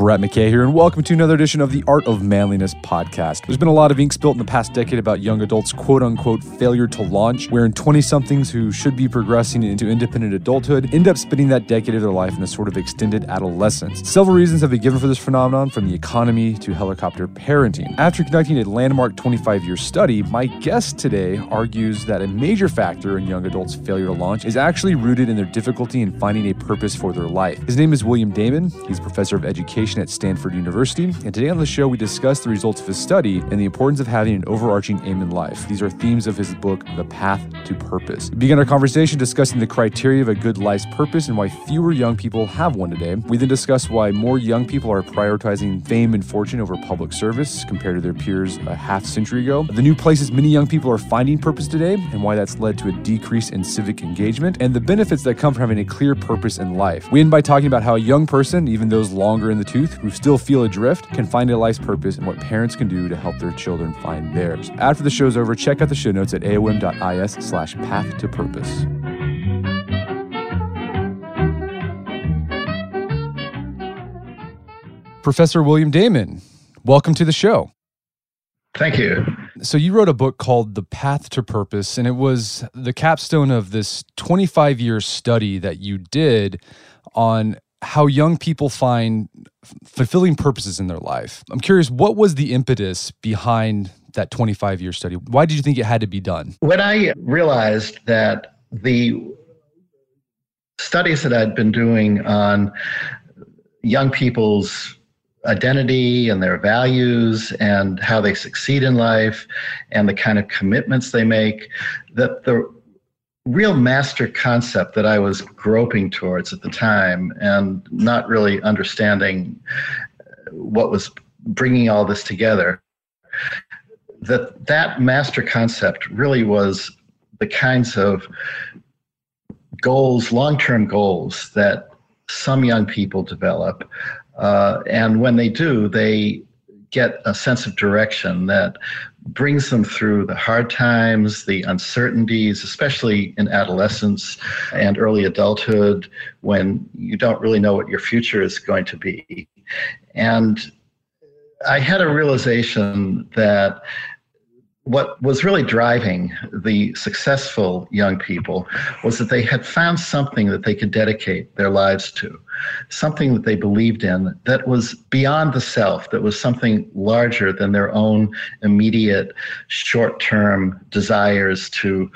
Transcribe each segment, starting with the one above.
Brett McKay here, and welcome to another edition of the Art of Manliness podcast. There's been a lot of ink spilt in the past decade about young adults' quote unquote failure to launch, wherein 20 somethings who should be progressing into independent adulthood end up spending that decade of their life in a sort of extended adolescence. Several reasons have been given for this phenomenon, from the economy to helicopter parenting. After conducting a landmark 25 year study, my guest today argues that a major factor in young adults' failure to launch is actually rooted in their difficulty in finding a purpose for their life. His name is William Damon. He's a professor of education at Stanford University. And today on the show, we discuss the results of his study and the importance of having an overarching aim in life. These are themes of his book, The Path to Purpose. We begin our conversation discussing the criteria of a good life's purpose and why fewer young people have one today. We then discuss why more young people are prioritizing fame and fortune over public service compared to their peers a half century ago. The new places many young people are finding purpose today and why that's led to a decrease in civic engagement and the benefits that come from having a clear purpose in life. We end by talking about how a young person, even those longer in the tooth, who still feel adrift can find a life's purpose and what parents can do to help their children find theirs. After the show's over, check out the show notes at aom.is slash path to purpose. Professor William Damon, welcome to the show. Thank you. So, you wrote a book called The Path to Purpose, and it was the capstone of this 25 year study that you did on how young people find fulfilling purposes in their life. I'm curious, what was the impetus behind that 25 year study? Why did you think it had to be done? When I realized that the studies that I'd been doing on young people's identity and their values and how they succeed in life and the kind of commitments they make, that the real master concept that I was groping towards at the time and not really understanding what was bringing all this together that that master concept really was the kinds of goals long-term goals that some young people develop uh, and when they do they get a sense of direction that brings them through the hard times, the uncertainties, especially in adolescence and early adulthood when you don't really know what your future is going to be. And I had a realization that what was really driving the successful young people was that they had found something that they could dedicate their lives to, something that they believed in that was beyond the self, that was something larger than their own immediate short term desires to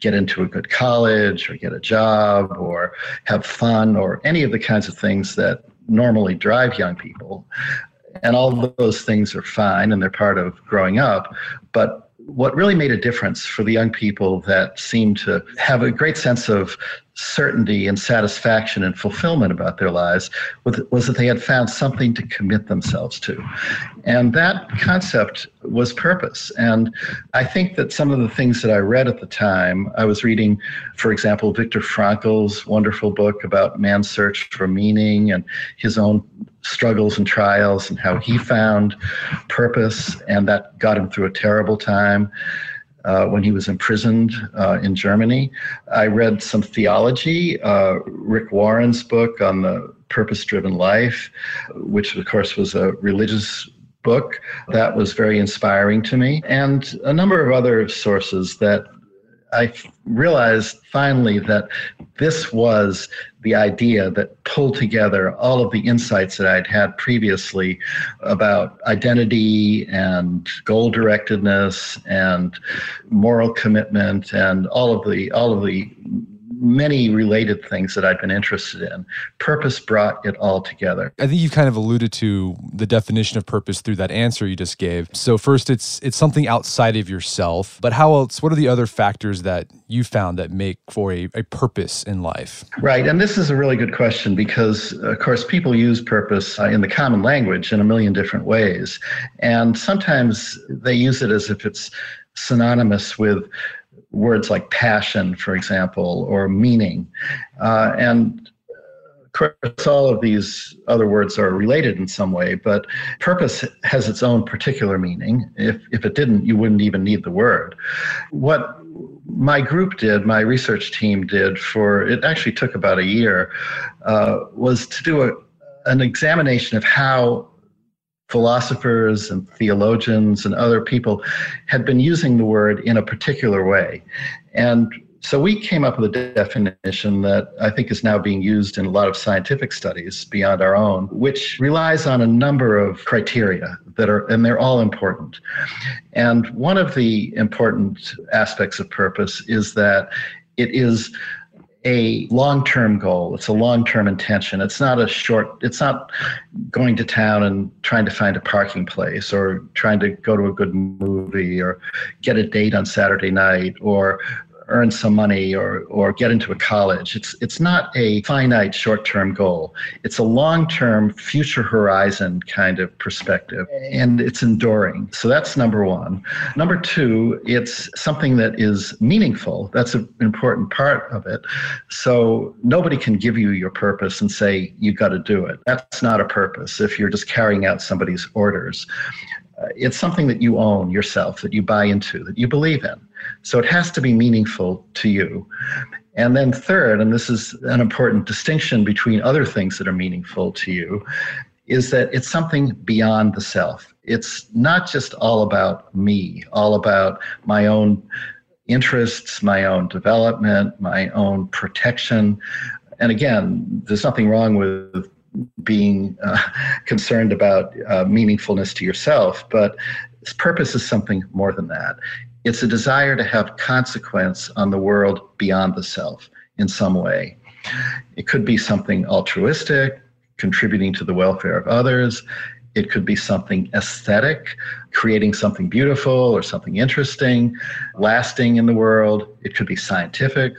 get into a good college or get a job or have fun or any of the kinds of things that normally drive young people. And all those things are fine and they're part of growing up. But what really made a difference for the young people that seemed to have a great sense of certainty and satisfaction and fulfillment about their lives was that they had found something to commit themselves to. And that concept was purpose. And I think that some of the things that I read at the time, I was reading, for example, Viktor Frankl's wonderful book about man's search for meaning and his own struggles and trials and how he found purpose, and that got him through a terrible time. Uh, when he was imprisoned uh, in Germany. I read some theology, uh, Rick Warren's book on the purpose driven life, which of course was a religious book that was very inspiring to me, and a number of other sources that I realized finally that this was the idea that pulled together all of the insights that I'd had previously about identity and goal directedness and moral commitment and all of the all of the many related things that I've been interested in. Purpose brought it all together. I think you've kind of alluded to the definition of purpose through that answer you just gave. So first it's it's something outside of yourself, but how else what are the other factors that you found that make for a, a purpose in life? Right, and this is a really good question because of course people use purpose uh, in the common language in a million different ways. And sometimes they use it as if it's synonymous with words like passion, for example, or meaning. Uh, and of course, all of these other words are related in some way, but purpose has its own particular meaning. If, if it didn't, you wouldn't even need the word. What my group did, my research team did for it actually took about a year, uh, was to do a, an examination of how philosophers and theologians and other people had been using the word in a particular way. And so we came up with a definition that I think is now being used in a lot of scientific studies beyond our own, which relies on a number of criteria that are, and they're all important. And one of the important aspects of purpose is that it is a long-term goal. It's a long-term intention. It's not a short. It's not going to town and trying to find a parking place or trying to go to a good movie or get a date on Saturday night or earn some money or or get into a college. It's it's not a finite short-term goal. It's a long-term future horizon kind of perspective and it's enduring. So that's number 1. Number 2, it's something that is meaningful. That's an important part of it. So nobody can give you your purpose and say you've got to do it. That's not a purpose if you're just carrying out somebody's orders. Uh, it's something that you own yourself, that you buy into, that you believe in. So it has to be meaningful to you. And then, third, and this is an important distinction between other things that are meaningful to you, is that it's something beyond the self. It's not just all about me, all about my own interests, my own development, my own protection. And again, there's nothing wrong with being uh, concerned about uh, meaningfulness to yourself, but purpose is something more than that. It's a desire to have consequence on the world beyond the self in some way. It could be something altruistic, contributing to the welfare of others. It could be something aesthetic, creating something beautiful or something interesting, lasting in the world. It could be scientific,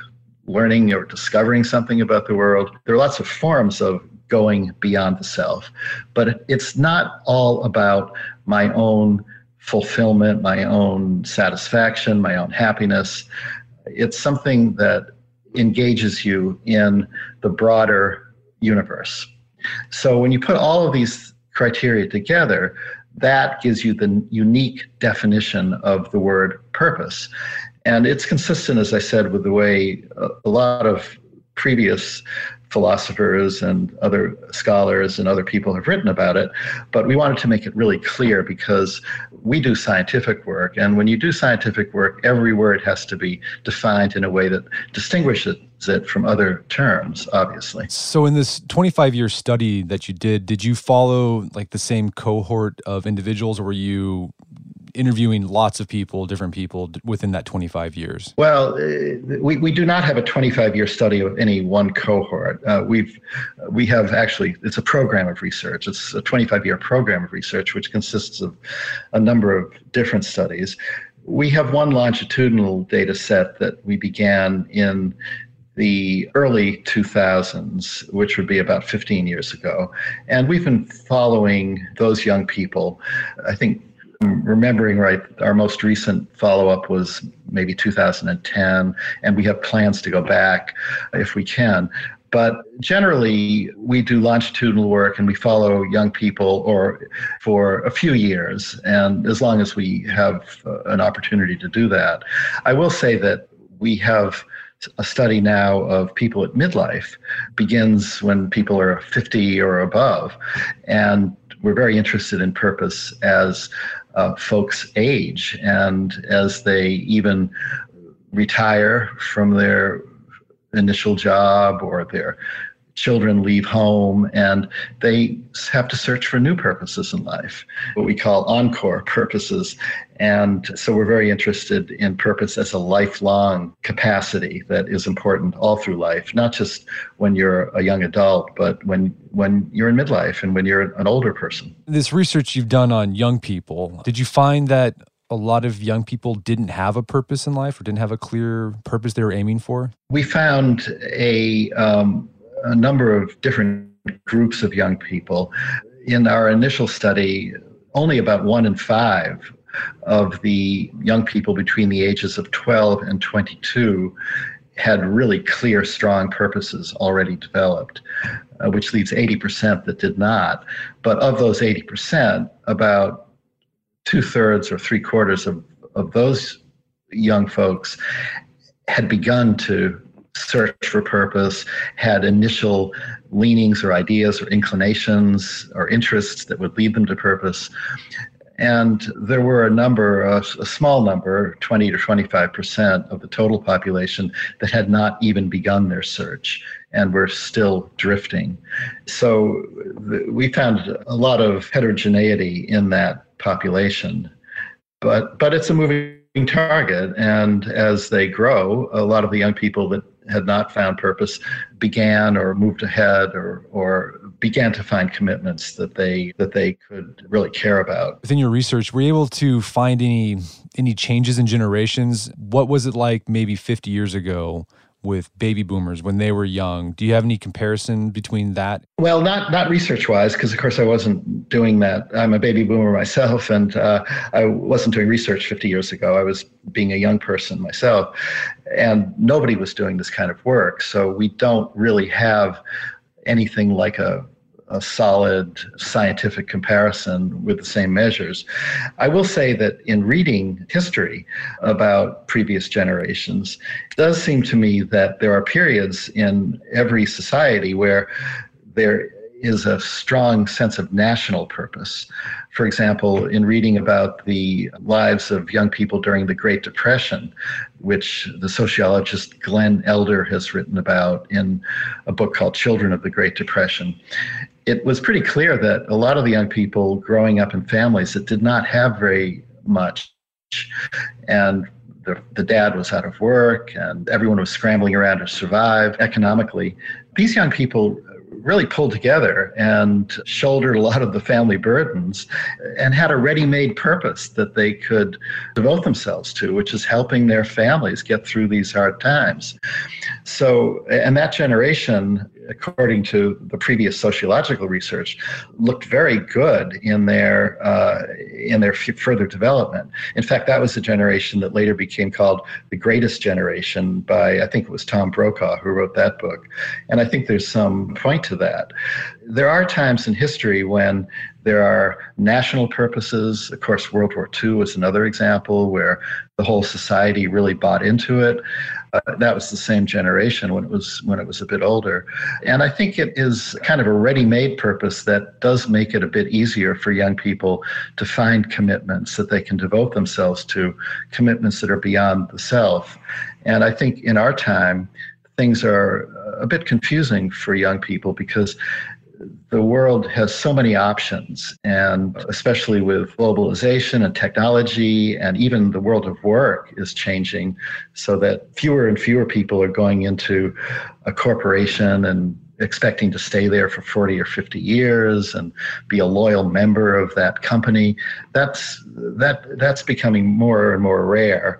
learning or discovering something about the world. There are lots of forms of going beyond the self, but it's not all about my own fulfillment, my own satisfaction, my own happiness. It's something that engages you in the broader universe. So when you put all of these criteria together, that gives you the unique definition of the word purpose. And it's consistent, as I said, with the way a lot of previous philosophers and other scholars and other people have written about it. But we wanted to make it really clear because we do scientific work. And when you do scientific work, every word has to be defined in a way that distinguishes it from other terms, obviously. So, in this 25 year study that you did, did you follow like the same cohort of individuals or were you interviewing lots of people, different people within that 25 years? Well, uh, we, we do not have a 25 year study of any one cohort. Uh, we've we have actually it's a program of research. It's a 25 year program of research which consists of a number of different studies. We have one longitudinal data set that we began in the early 2000s, which would be about 15 years ago. And we've been following those young people. I think remembering right, our most recent follow up was maybe 2010, and we have plans to go back if we can. But generally, we do longitudinal work and we follow young people or for a few years, and as long as we have uh, an opportunity to do that. I will say that we have a study now of people at midlife begins when people are 50 or above and we're very interested in purpose as uh, folks age. And as they even retire from their initial job or their children leave home and they have to search for new purposes in life, what we call encore purposes. And so we're very interested in purpose as a lifelong capacity that is important all through life, not just when you're a young adult, but when when you're in midlife and when you're an older person. This research you've done on young people, did you find that a lot of young people didn't have a purpose in life or didn't have a clear purpose they were aiming for? We found a um, a number of different groups of young people. In our initial study, only about one in five of the young people between the ages of 12 and 22 had really clear, strong purposes already developed, uh, which leaves 80% that did not. But of those 80%, about two thirds or three quarters of, of those young folks had begun to search for purpose, had initial leanings or ideas or inclinations or interests that would lead them to purpose. And there were a number, a, a small number, 20 to 25% of the total population that had not even begun their search and were still drifting. So th- we found a lot of heterogeneity in that population. But, but it's a moving target. And as they grow, a lot of the young people that had not found purpose began or moved ahead or or began to find commitments that they that they could really care about. Within your research, were you able to find any any changes in generations? What was it like maybe 50 years ago with baby boomers when they were young. Do you have any comparison between that? Well, not not research wise, because of course I wasn't doing that. I'm a baby boomer myself, and uh, I wasn't doing research 50 years ago. I was being a young person myself, and nobody was doing this kind of work. So we don't really have anything like a a solid scientific comparison with the same measures. I will say that in reading history about previous generations, it does seem to me that there are periods in every society where there is a strong sense of national purpose. For example, in reading about the lives of young people during the Great Depression, which the sociologist Glenn Elder has written about in a book called Children of the Great Depression, it was pretty clear that a lot of the young people growing up in families that did not have very much and the, the dad was out of work and everyone was scrambling around to survive economically these young people really pulled together and shouldered a lot of the family burdens and had a ready made purpose that they could devote themselves to, which is helping their families get through these hard times. So, and that generation, according to the previous sociological research, looked very good in their uh, in their f- further development. In fact, that was the generation that later became called the greatest generation by I think it was Tom Brokaw who wrote that book. And I think there's some point to that. There are times in history when there are national purposes. Of course, World War II was another example where the whole society really bought into it. Uh, that was the same generation when it was when it was a bit older, and I think it is kind of a ready-made purpose that does make it a bit easier for young people to find commitments that they can devote themselves to, commitments that are beyond the self. And I think in our time, things are a bit confusing for young people because the world has so many options, and especially with globalization and technology, and even the world of work is changing so that fewer and fewer people are going into a corporation and expecting to stay there for 40 or 50 years and be a loyal member of that company. That's that that's becoming more and more rare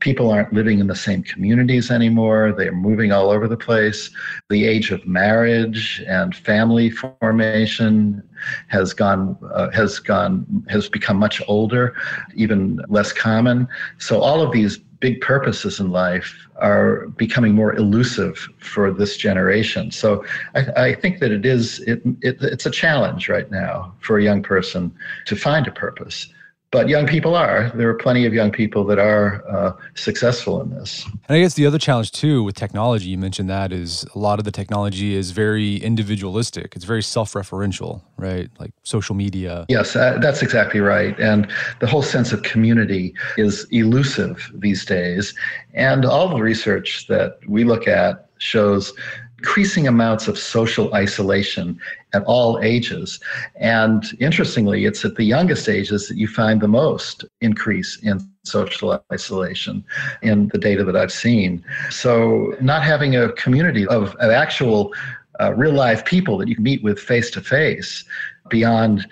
people aren't living in the same communities anymore. They're moving all over the place. The age of marriage and family formation has gone uh, has gone has become much older, even less common. So all of these big purposes in life are becoming more elusive for this generation. So I, I think that it is it, it, it's a challenge right now for a young person to find a purpose but young people are. There are plenty of young people that are uh, successful in this. And I guess the other challenge too with technology, you mentioned that is a lot of the technology is very individualistic. It's very self-referential, right? Like social media. Yes, uh, that's exactly right. And the whole sense of community is elusive these days. And all the research that we look at shows increasing amounts of social isolation at all ages. And interestingly, it's at the youngest ages that you find the most increase in social isolation in the data that I've seen. So, not having a community of, of actual uh, real life people that you can meet with face to face beyond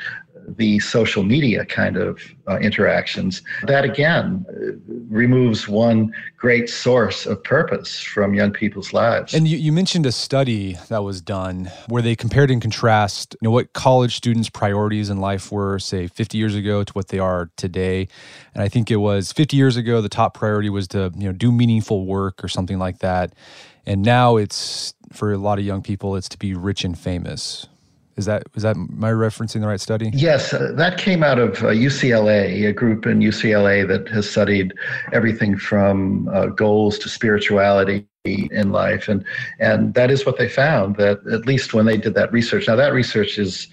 the social media kind of uh, interactions, that again uh, removes one great source of purpose from young people's lives. And you, you mentioned a study that was done where they compared and contrast you know, what college students' priorities in life were, say, 50 years ago to what they are today. And I think it was 50 years ago, the top priority was to you know do meaningful work or something like that. And now it's for a lot of young people, it's to be rich and famous. Is that is that my referencing the right study? Yes, uh, that came out of uh, UCLA, a group in UCLA that has studied everything from uh, goals to spirituality in life, and and that is what they found. That at least when they did that research, now that research is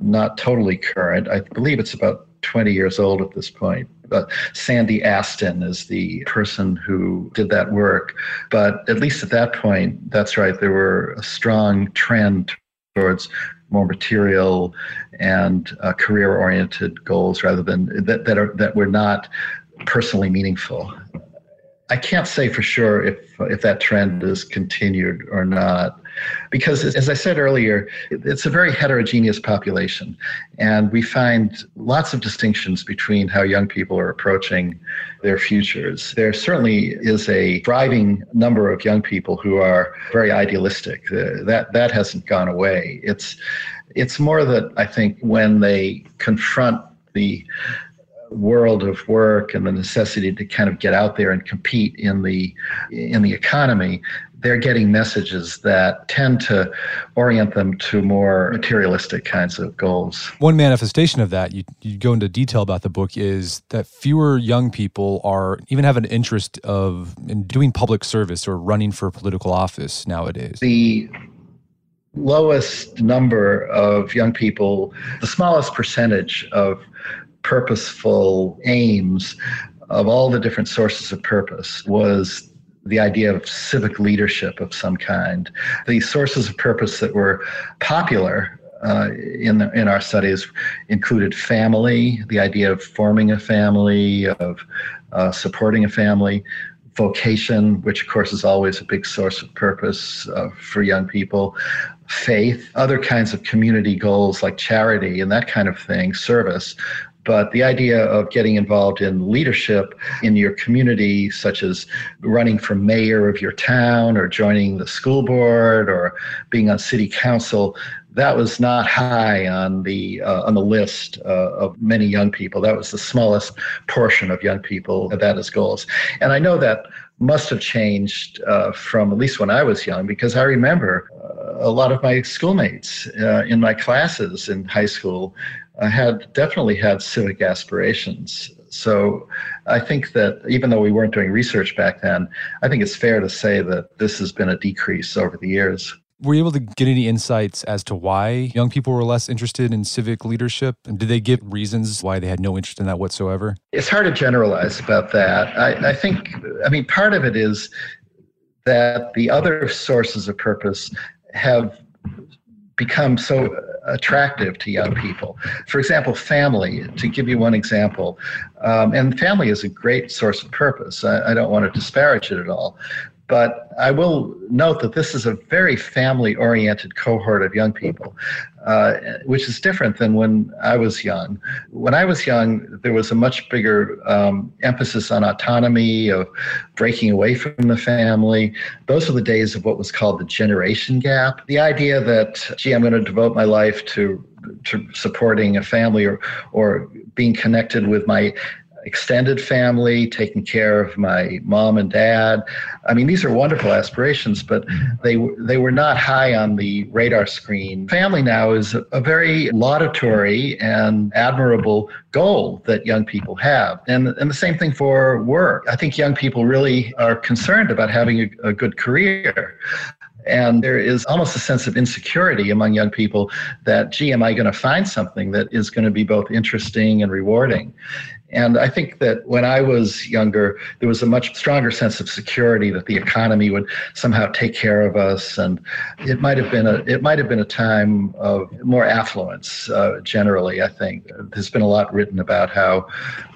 not totally current. I believe it's about 20 years old at this point. But Sandy Astin is the person who did that work. But at least at that point, that's right, there were a strong trend towards more material and uh, career oriented goals rather than that, that are that were not personally meaningful. I can't say for sure if if that trend is continued or not, because as I said earlier, it's a very heterogeneous population, and we find lots of distinctions between how young people are approaching their futures. There certainly is a thriving number of young people who are very idealistic. Uh, that that hasn't gone away. It's it's more that I think when they confront the world of work and the necessity to kind of get out there and compete in the in the economy they're getting messages that tend to orient them to more materialistic kinds of goals. One manifestation of that, you, you go into detail about the book, is that fewer young people are even have an interest of in doing public service or running for political office nowadays. The lowest number of young people, the smallest percentage of purposeful aims of all the different sources of purpose was the idea of civic leadership of some kind. The sources of purpose that were popular uh, in the, in our studies included family, the idea of forming a family, of uh, supporting a family, vocation, which of course is always a big source of purpose uh, for young people, faith, other kinds of community goals like charity and that kind of thing, service, but the idea of getting involved in leadership in your community, such as running for mayor of your town or joining the school board or being on city council, that was not high on the uh, on the list uh, of many young people. That was the smallest portion of young people that as goals. And I know that must have changed uh, from at least when I was young because I remember uh, a lot of my schoolmates uh, in my classes in high school uh, had definitely had civic aspirations. So I think that even though we weren't doing research back then, I think it's fair to say that this has been a decrease over the years. Were you able to get any insights as to why young people were less interested in civic leadership? And did they give reasons why they had no interest in that whatsoever? It's hard to generalize about that. I, I think, I mean, part of it is that the other sources of purpose have become so attractive to young people. For example, family, to give you one example, um, and family is a great source of purpose. I, I don't want to disparage it at all. But I will note that this is a very family oriented cohort of young people, uh, which is different than when I was young. When I was young, there was a much bigger um, emphasis on autonomy, of breaking away from the family. Those were the days of what was called the generation gap. The idea that, gee, I'm going to devote my life to to supporting a family or or being connected with my extended family, taking care of my mom and dad. I mean, these are wonderful aspirations, but they they were not high on the radar screen. Family now is a, very laudatory and admirable goal that young people have, and and the same thing for work. I think young people really are concerned about having a, a good career. And there is almost a sense of insecurity among young people that, gee, am I going to find something that is going to be both interesting and rewarding? And I think that when I was younger, there was a much stronger sense of security that the economy would somehow take care of us, and it might have been a it might have been a time of more affluence. Uh, generally, I think there's been a lot written about how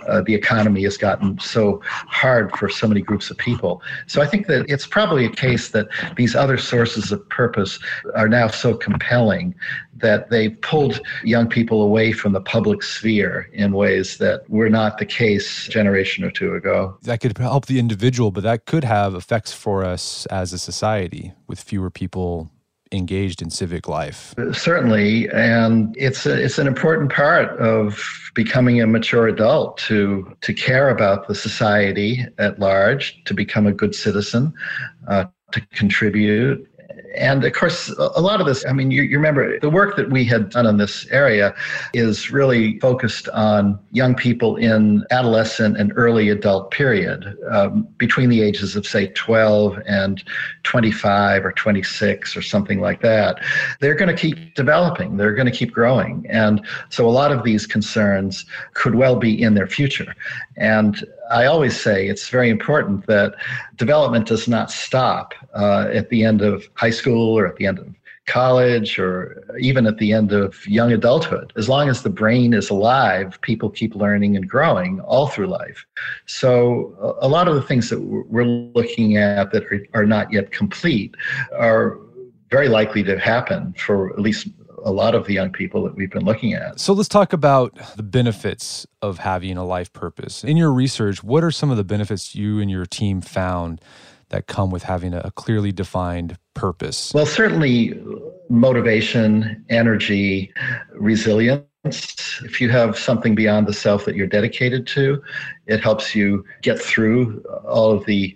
uh, the economy has gotten so hard for so many groups of people. So I think that it's probably a case that these other sources of purpose are now so compelling that they've pulled young people away from the public sphere in ways that were not the case a generation or two ago. That could help the individual, but that could have effects for us as a society with fewer people engaged in civic life. Certainly, and it's a, it's an important part of becoming a mature adult to to care about the society at large, to become a good citizen, uh, to contribute, and of course, a lot of this, I mean, you, you, remember the work that we had done in this area is really focused on young people in adolescent and early adult period, um, between the ages of, say, 12 and 25 or 26 or something like that. They're going to keep developing, they're going to keep growing. And so a lot of these concerns could well be in their future. And I always say it's very important that development does not stop uh, at the end of high school or at the end of college or even at the end of young adulthood. As long as the brain is alive, people keep learning and growing all through life. So, a lot of the things that we're looking at that are, are not yet complete are very likely to happen for at least a lot of the young people that we've been looking at. So let's talk about the benefits of having a life purpose. In your research, what are some of the benefits you and your team found that come with having a clearly defined purpose? Well, certainly motivation, energy, resilience. If you have something beyond the self that you're dedicated to, it helps you get through all of the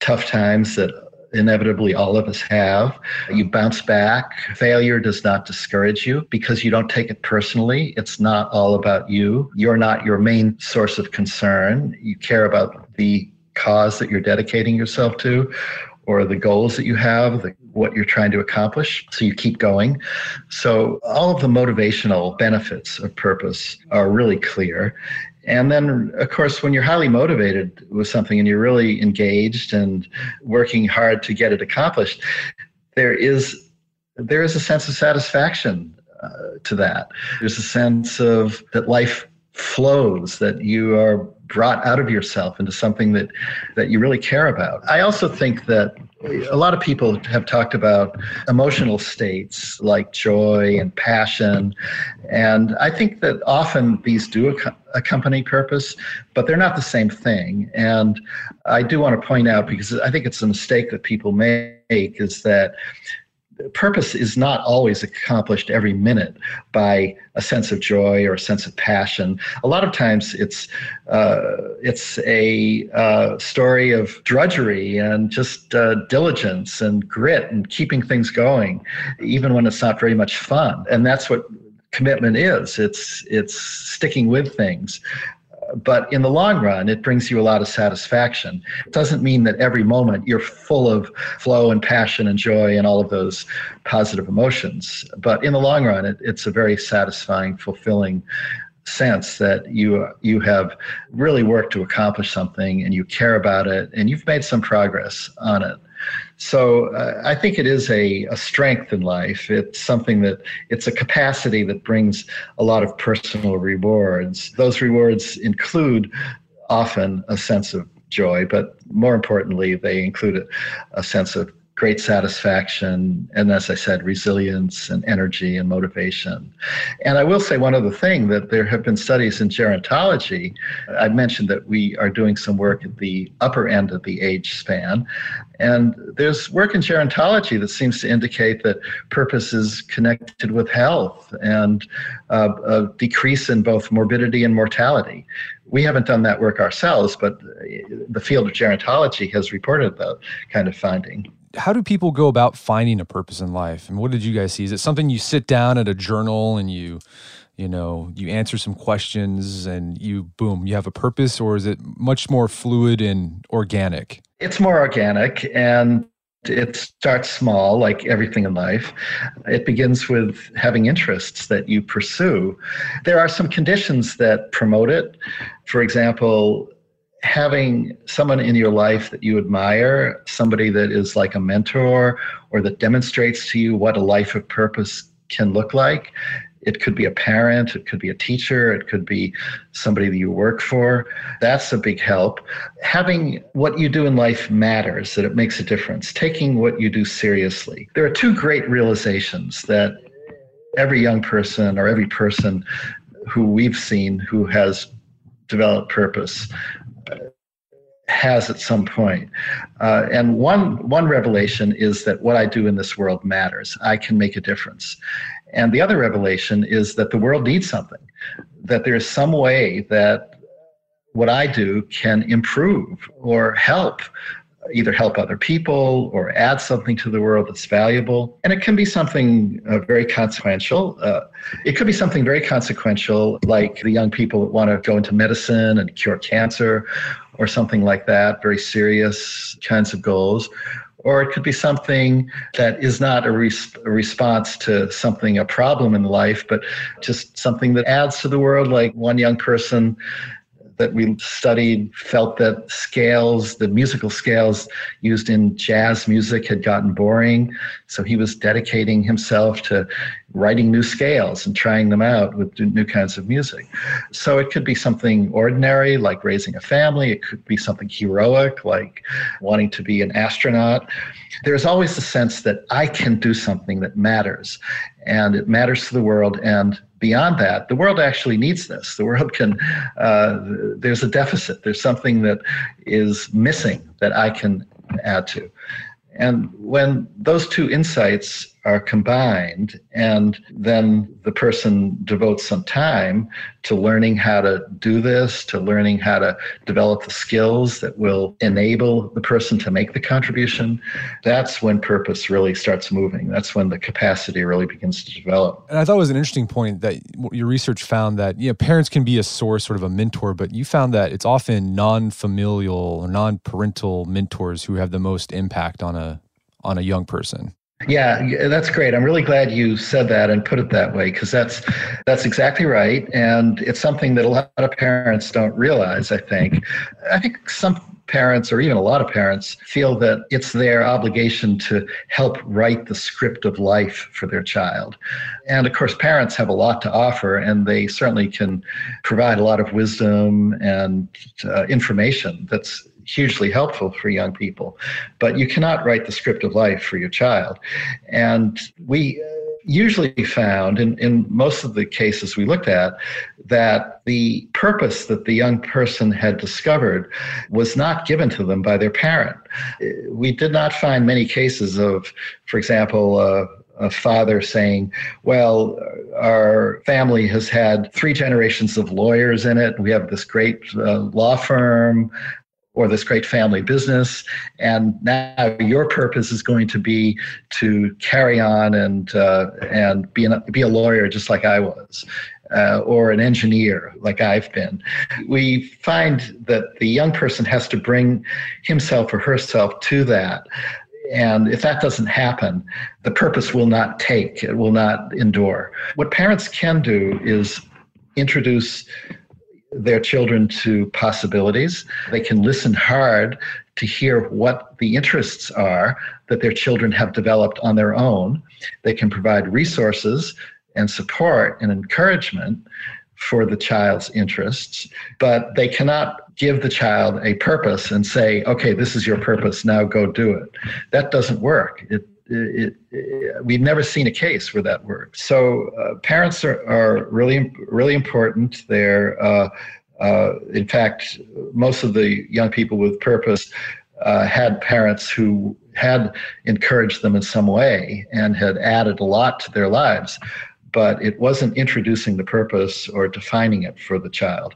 tough times that inevitably all of us have. You bounce back. Failure does not discourage you because you don't take it personally. It's not all about you. You're not your main source of concern. You care about the cause that you're dedicating yourself to or the goals that you have, the, what you're trying to accomplish. So you keep going. So all of the motivational benefits of purpose are really clear. And then, of course, when you're highly motivated with something and you're really engaged and working hard to get it accomplished, there is there is a sense of satisfaction uh, to that. There's a sense of that life flows, that you are brought out of yourself into something that that you really care about. I also think that a lot of people have talked about emotional states like joy and passion. And I think that often these do accompany purpose, but they're not the same thing. And I do want to point out, because I think it's a mistake that people make, is that purpose is not always accomplished every minute by a sense of joy or a sense of passion. A lot of times it's uh, it's a uh, story of drudgery and just uh, diligence and grit and keeping things going, even when it's not very much fun. And that's what commitment is. It's it's sticking with things but in the long run, it brings you a lot of satisfaction. It doesn't mean that every moment you're full of flow and passion and joy and all of those positive emotions. But in the long run, it, it's a very satisfying, fulfilling sense that you you have really worked to accomplish something and you care about it and you've made some progress on it. So uh, I think it is a, a strength in life. It's something that it's a capacity that brings a lot of personal rewards. Those rewards include often a sense of joy, but more importantly, they include a, a sense of great satisfaction, and as I said, resilience and energy and motivation. And I will say one other thing that there have been studies in gerontology. I mentioned that we are doing some work at the upper end of the age span. And there's work in gerontology that seems to indicate that purpose is connected with health and uh, a decrease in both morbidity and mortality. We haven't done that work ourselves, but the field of gerontology has reported that kind of finding how do people go about finding a purpose in life? And what did you guys see? Is it something you sit down at a journal and you you know you answer some questions and you boom you have a purpose? Or is it much more fluid and organic? It's more organic and it starts small like everything in life. It begins with having interests that you pursue. There are some conditions that promote it. For example having someone in your life that you admire, somebody that is like a mentor or that demonstrates to you what a life of purpose can look like. It could be a parent, it could be a teacher, it could be somebody that you work for. That's a big help. Having what you do in life matters, that it makes a difference, taking what you do seriously. There are two great realizations that every young person or every person who we've seen who has developed purpose has at some point. Uh, and one one revelation is that what I do in this world matters. I can make a difference. And the other revelation is that the world needs something. That there is some way that what I do can improve or help either help other people or add something to the world that's valuable. And it can be something uh, very consequential. Uh, it could be something very consequential, like the young people that want to go into medicine and cure cancer or something like that, very serious kinds of goals. Or it could be something that is not a, res- a response to something, a problem in life, but just something that adds to the world. Like one young person that we studied felt that scales, the musical scales used in jazz music, had gotten boring. So he was dedicating himself to writing new scales and trying them out with new kinds of music. So it could be something ordinary, like raising a family. It could be something heroic, like wanting to be an astronaut. There's always the sense that I can do something that matters, and it matters to the world. And beyond that, the world actually needs this. The world can, uh, there's a deficit, there's something that is missing that I can add to. And when those two insights are combined, and then the person devotes some time to learning how to do this, to learning how to develop the skills that will enable the person to make the contribution, that's when purpose really starts moving. That's when the capacity really begins to develop. And I thought it was an interesting point that your research found that you know, parents can be a source, sort of a mentor, but you found that it's often non-familial or non-parental mentors who have the most impact on a on a young person. Yeah, that's great. I'm really glad you said that and put it that way because that's that's exactly right, and it's something that a lot of parents don't realize. I think, I think some parents or even a lot of parents feel that it's their obligation to help write the script of life for their child. And of course, parents have a lot to offer, and they certainly can provide a lot of wisdom and uh, information that's hugely helpful for young people. But you cannot write the script of life for your child. And we usually found in, in most of the cases we looked at that the purpose that the young person had discovered was not given to them by their parent. We did not find many cases of, for example, uh, a father saying, Well, our family has had three generations of lawyers in it. We have this great uh, law firm or this great family business. And now your purpose is going to be to carry on and uh, and be, an, be a lawyer just like I was uh, or an engineer like I've been. We find that the young person has to bring himself or herself to that. And if that doesn't happen, the purpose will not take, it will not endure. What parents can do is introduce their children to possibilities. They can listen hard to hear what the interests are that their children have developed on their own. They can provide resources and support and encouragement for the child's interests, but they cannot give the child a purpose and say, okay, this is your purpose, now go do it. That doesn't work. It, it, it, we've never seen a case where that works. So uh, parents are, are really, really important. They're, uh, uh, in fact, most of the young people with purpose uh, had parents who had encouraged them in some way and had added a lot to their lives, but it wasn't introducing the purpose or defining it for the child.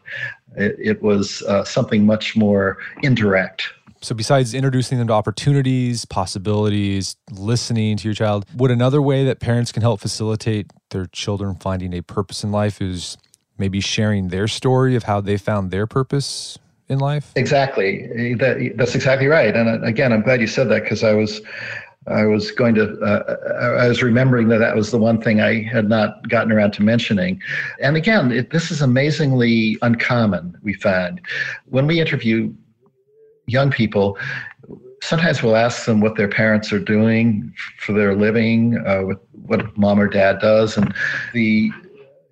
It, it was uh, something much more indirect. So, besides introducing them to opportunities, possibilities, listening to your child, would another way that parents can help facilitate their children finding a purpose in life is maybe sharing their story of how they found their purpose in life? Exactly. That, that's exactly right. And uh, again, I'm glad you said that because I was. I was going to, uh, I was remembering that that was the one thing I had not gotten around to mentioning. And again, it, this is amazingly uncommon, we find. When we interview young people, sometimes we'll ask them what their parents are doing for their living, uh, what, what mom or dad does. And the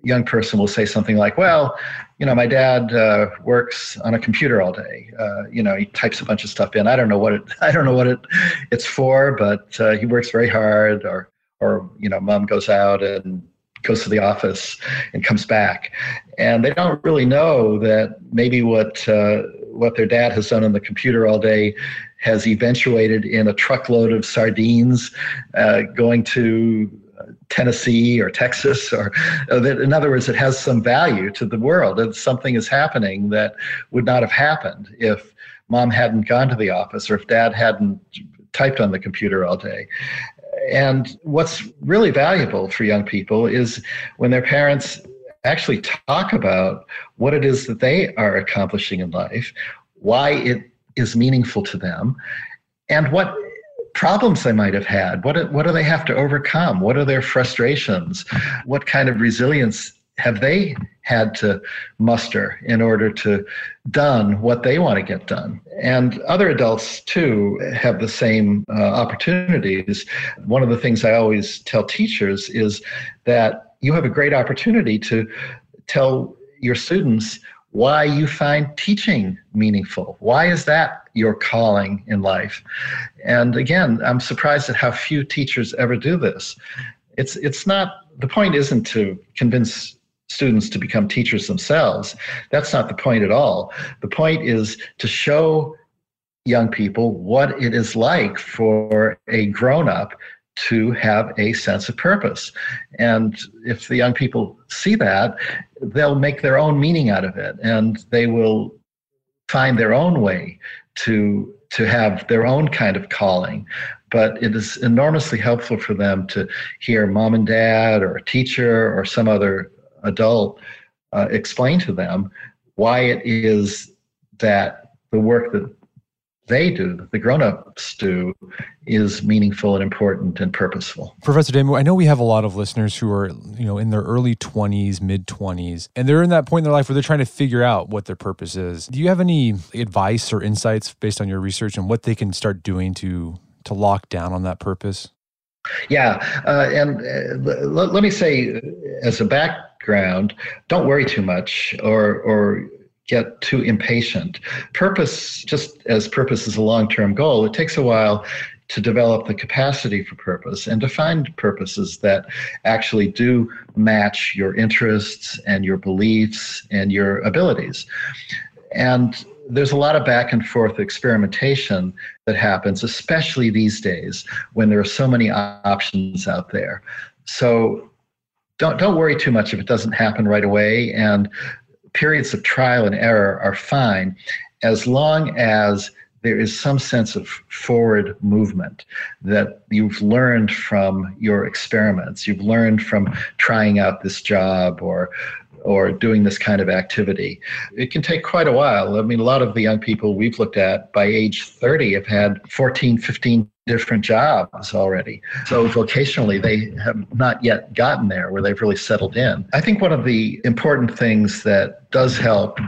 young person will say something like, well, you know, my dad uh, works on a computer all day. Uh, you know, he types a bunch of stuff in. I don't know what it. I don't know what it it's for, but uh, he works very hard. Or, or you know, mom goes out and goes to the office and comes back, and they don't really know that maybe what uh, what their dad has done on the computer all day has eventuated in a truckload of sardines uh, going to Tennessee or Texas, or uh, that, in other words, it has some value to the world. That something is happening that would not have happened if mom hadn't gone to the office or if dad hadn't typed on the computer all day. And what's really valuable for young people is when their parents actually talk about what it is that they are accomplishing in life, why it is meaningful to them, and what problems they might have had. What, what do they have to overcome? What are their frustrations? What kind of resilience have they had to muster in order to done what they want to get done and other adults too have the same uh, opportunities one of the things i always tell teachers is that you have a great opportunity to tell your students why you find teaching meaningful. Why is that your calling in life? And again, I'm surprised at how few teachers ever do this. It's it's not the point isn't to convince students to become teachers themselves. That's not the point at all. The point is to show young people what it is like for a grown up to have a sense of purpose. And if the young people see that, they'll make their own meaning out of it and they will find their own way to to have their own kind of calling but it is enormously helpful for them to hear mom and dad or a teacher or some other adult uh, explain to them why it is that the work that they do, the grown-ups do, is meaningful and important and purposeful. Professor Damon, I know we have a lot of listeners who are, you know, in their early 20s, mid 20s, and they're in that point in their life where they're trying to figure out what their purpose is. Do you have any advice or insights based on your research on what they can start doing to to lock down on that purpose? Yeah, uh, and uh, l- let me say, as a background, don't worry too much, or or get too impatient. Purpose, just as purpose is a long term goal, it takes a while to develop the capacity for purpose and to find purposes that actually do match your interests and your beliefs and your abilities. And there's a lot of back and forth experimentation that happens, especially these days when there are so many options out there. So don't don't worry too much if it doesn't happen right away and periods of trial and error are fine as long as there is some sense of forward movement that you've learned from your experiments. You've learned from trying out this job or or doing this kind of activity. It can take quite a while. I mean, a lot of the young people we've looked at by age 30 have had 14, 15 different jobs already. So vocationally, they have not yet gotten there where they've really settled in. I think one of the important things that does help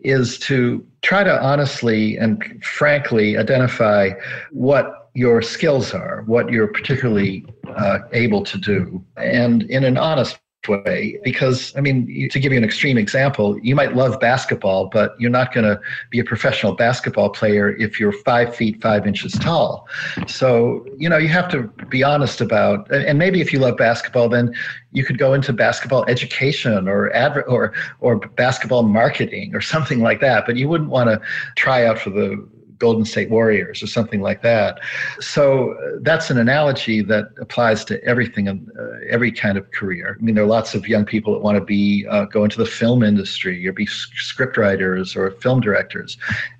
is to try to honestly and frankly identify what your skills are, what you're particularly uh, able to do, and in an honest way because i mean to give you an extreme example you might love basketball but you're not going to be a professional basketball player if you're five feet five inches tall. So you know you have to be honest about and maybe if you love basketball then you could go into basketball education or adver- or or basketball marketing or something like that but you wouldn't want to try out for the Golden State Warriors or something like that. So uh, that's an analogy that applies to everything in uh, every kind of career. I mean, there are lots of young people that want to be uh, go into the film industry or be script writers or film directors,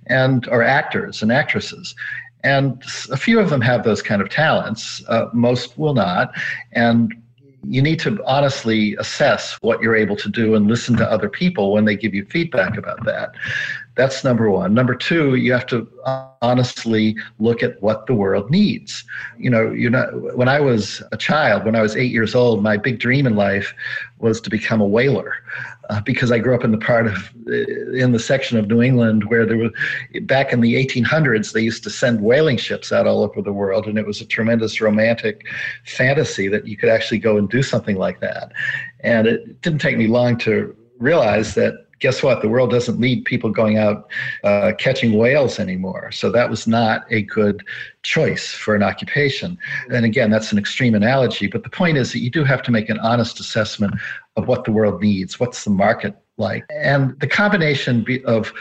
and or actors and actresses. And a few of them have those kind of talents. Uh, most will not, and you need to honestly assess what you're able to do and listen to other people when they give you feedback about that. That's number one. Number two, you have to honestly look at what the world needs. You know, you know, when I was a child, when I was eight years old, my big dream in life was to become a whaler, uh, because I grew up in the part of uh, in the section of New England where there was back in the 1800s they used to send whaling ships out all over the world, and it was a tremendous romantic fantasy that you could actually go and do something like that. And it didn't take me long to realize that guess what? The world doesn't need people going out uh, catching whales anymore. So that was not a good choice for an occupation. And again, that's an extreme analogy, but the point is that you do have to make an honest assessment of what the world needs. What's the market like? And the combination of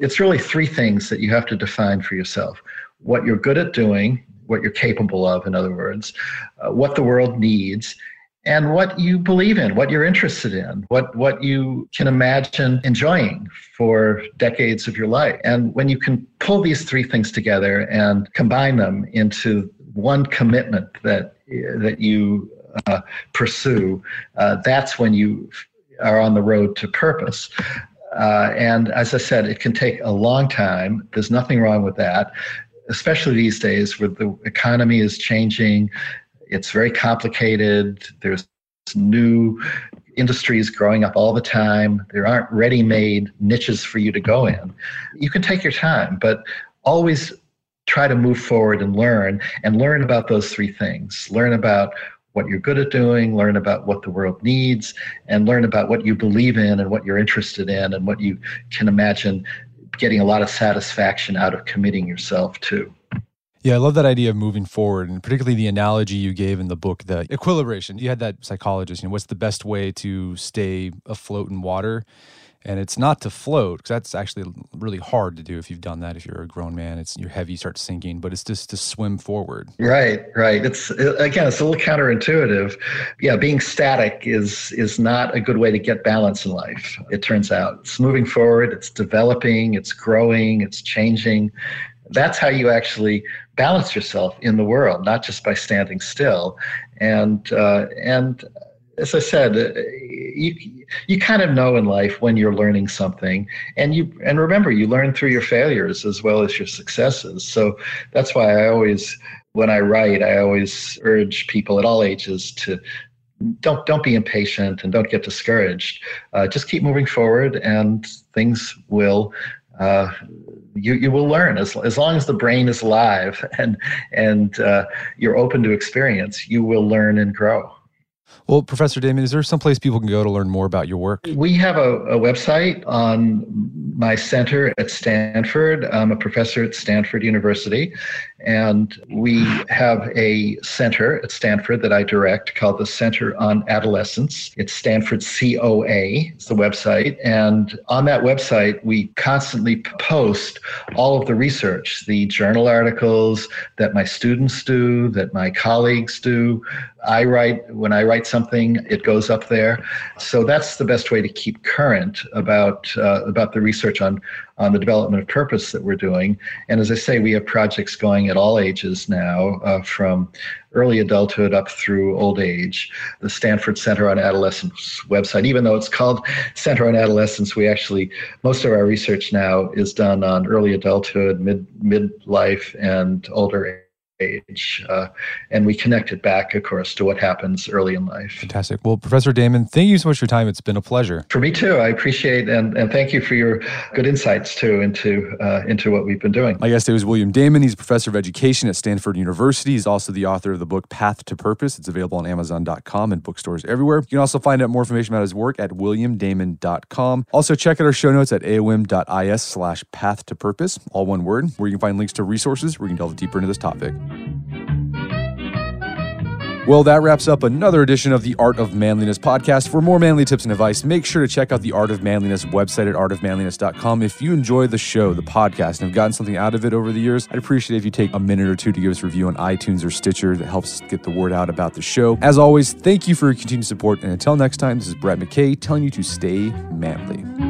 it's really three things that you have to define for yourself what you're good at doing, what you're capable of, in other words, uh, what the world needs, and what you believe in, what you're interested in, what, what you can imagine enjoying for decades of your life. And when you can pull these three things together and combine them into one commitment that, that you uh, pursue, uh, that's when you are on the road to purpose. Uh, and as I said, it can take a long time. There's nothing wrong with that especially these days where the economy is changing it's very complicated. There's new industries growing up all the time. There aren't ready made niches for you to go in. You can take your time, but always try to move forward and learn and learn about those three things. Learn about what you're good at doing, learn about what the world needs, and learn about what you believe in and what you're interested in and what you can imagine getting a lot of satisfaction out of committing yourself to. Yeah, I love that idea of moving forward, and particularly the analogy you gave in the book, the equilibration. You had that psychologist, you know, what's the best way to stay afloat in water? And it's not to float, because that's actually really hard to do if you've done that. If you're a grown man, it's you're heavy, you start sinking, but it's just to swim forward. Right, right. It's uh, again, it's a little counterintuitive. Yeah, being static is is not a good way to get balance in life. It turns out it's moving forward, it's developing, it's growing, it's changing that's how you actually balance yourself in the world, not just by standing still. And uh, and as I said, uh, you you kind of know in life when you're learning something, and you and remember you learn through your failures as well as your successes. So that's why I always, when I write, I always urge people at all ages to don't don't be impatient and don't get discouraged. Uh, just keep moving forward, and things will uh, you you will learn as as long as the brain is alive and and uh, you're open to experience. You will learn and grow. Well, Professor Damon, is there some place people can go to learn more about your work? We have a, a website on my center at Stanford. I'm a professor at Stanford University, and we have a center at Stanford that I direct called the Center on Adolescence. It's Stanford COA, it's the website. And on that website, we constantly post all of the research, the journal articles that my students do, that my colleagues do. I write, when I write something, it goes up there. So that's the best way to keep current about, uh, about the research on on the development of purpose that we're doing. And as I say, we have projects going at all ages now, uh, from early adulthood up through old age. The Stanford Center on Adolescence website, even though it's called Center on Adolescence, we actually, most of our research now is done on early adulthood, mid midlife, and older age. Uh, and we connect it back, of course, to what happens early in life. Fantastic. Well, Professor Damon, thank you so much for your time. It's been a pleasure. For me too. I appreciate and, and thank you for your good insights too into uh, into what we've been doing. My guest today was William Damon. He's professor of education at Stanford University. He's also the author of the book Path to Purpose. It's available on Amazon.com and bookstores everywhere. You can also find out more information about his work at williamdamon.com. Also, check out our show notes at aom.is slash path to purpose, all one word, where you can find links to resources where you can delve deeper into this topic. Well, that wraps up another edition of the Art of Manliness podcast. For more manly tips and advice, make sure to check out the Art of Manliness website at artofmanliness.com. If you enjoy the show, the podcast, and have gotten something out of it over the years, I'd appreciate it if you take a minute or two to give us a review on iTunes or Stitcher. That helps get the word out about the show. As always, thank you for your continued support. And until next time, this is Brett McKay telling you to stay manly.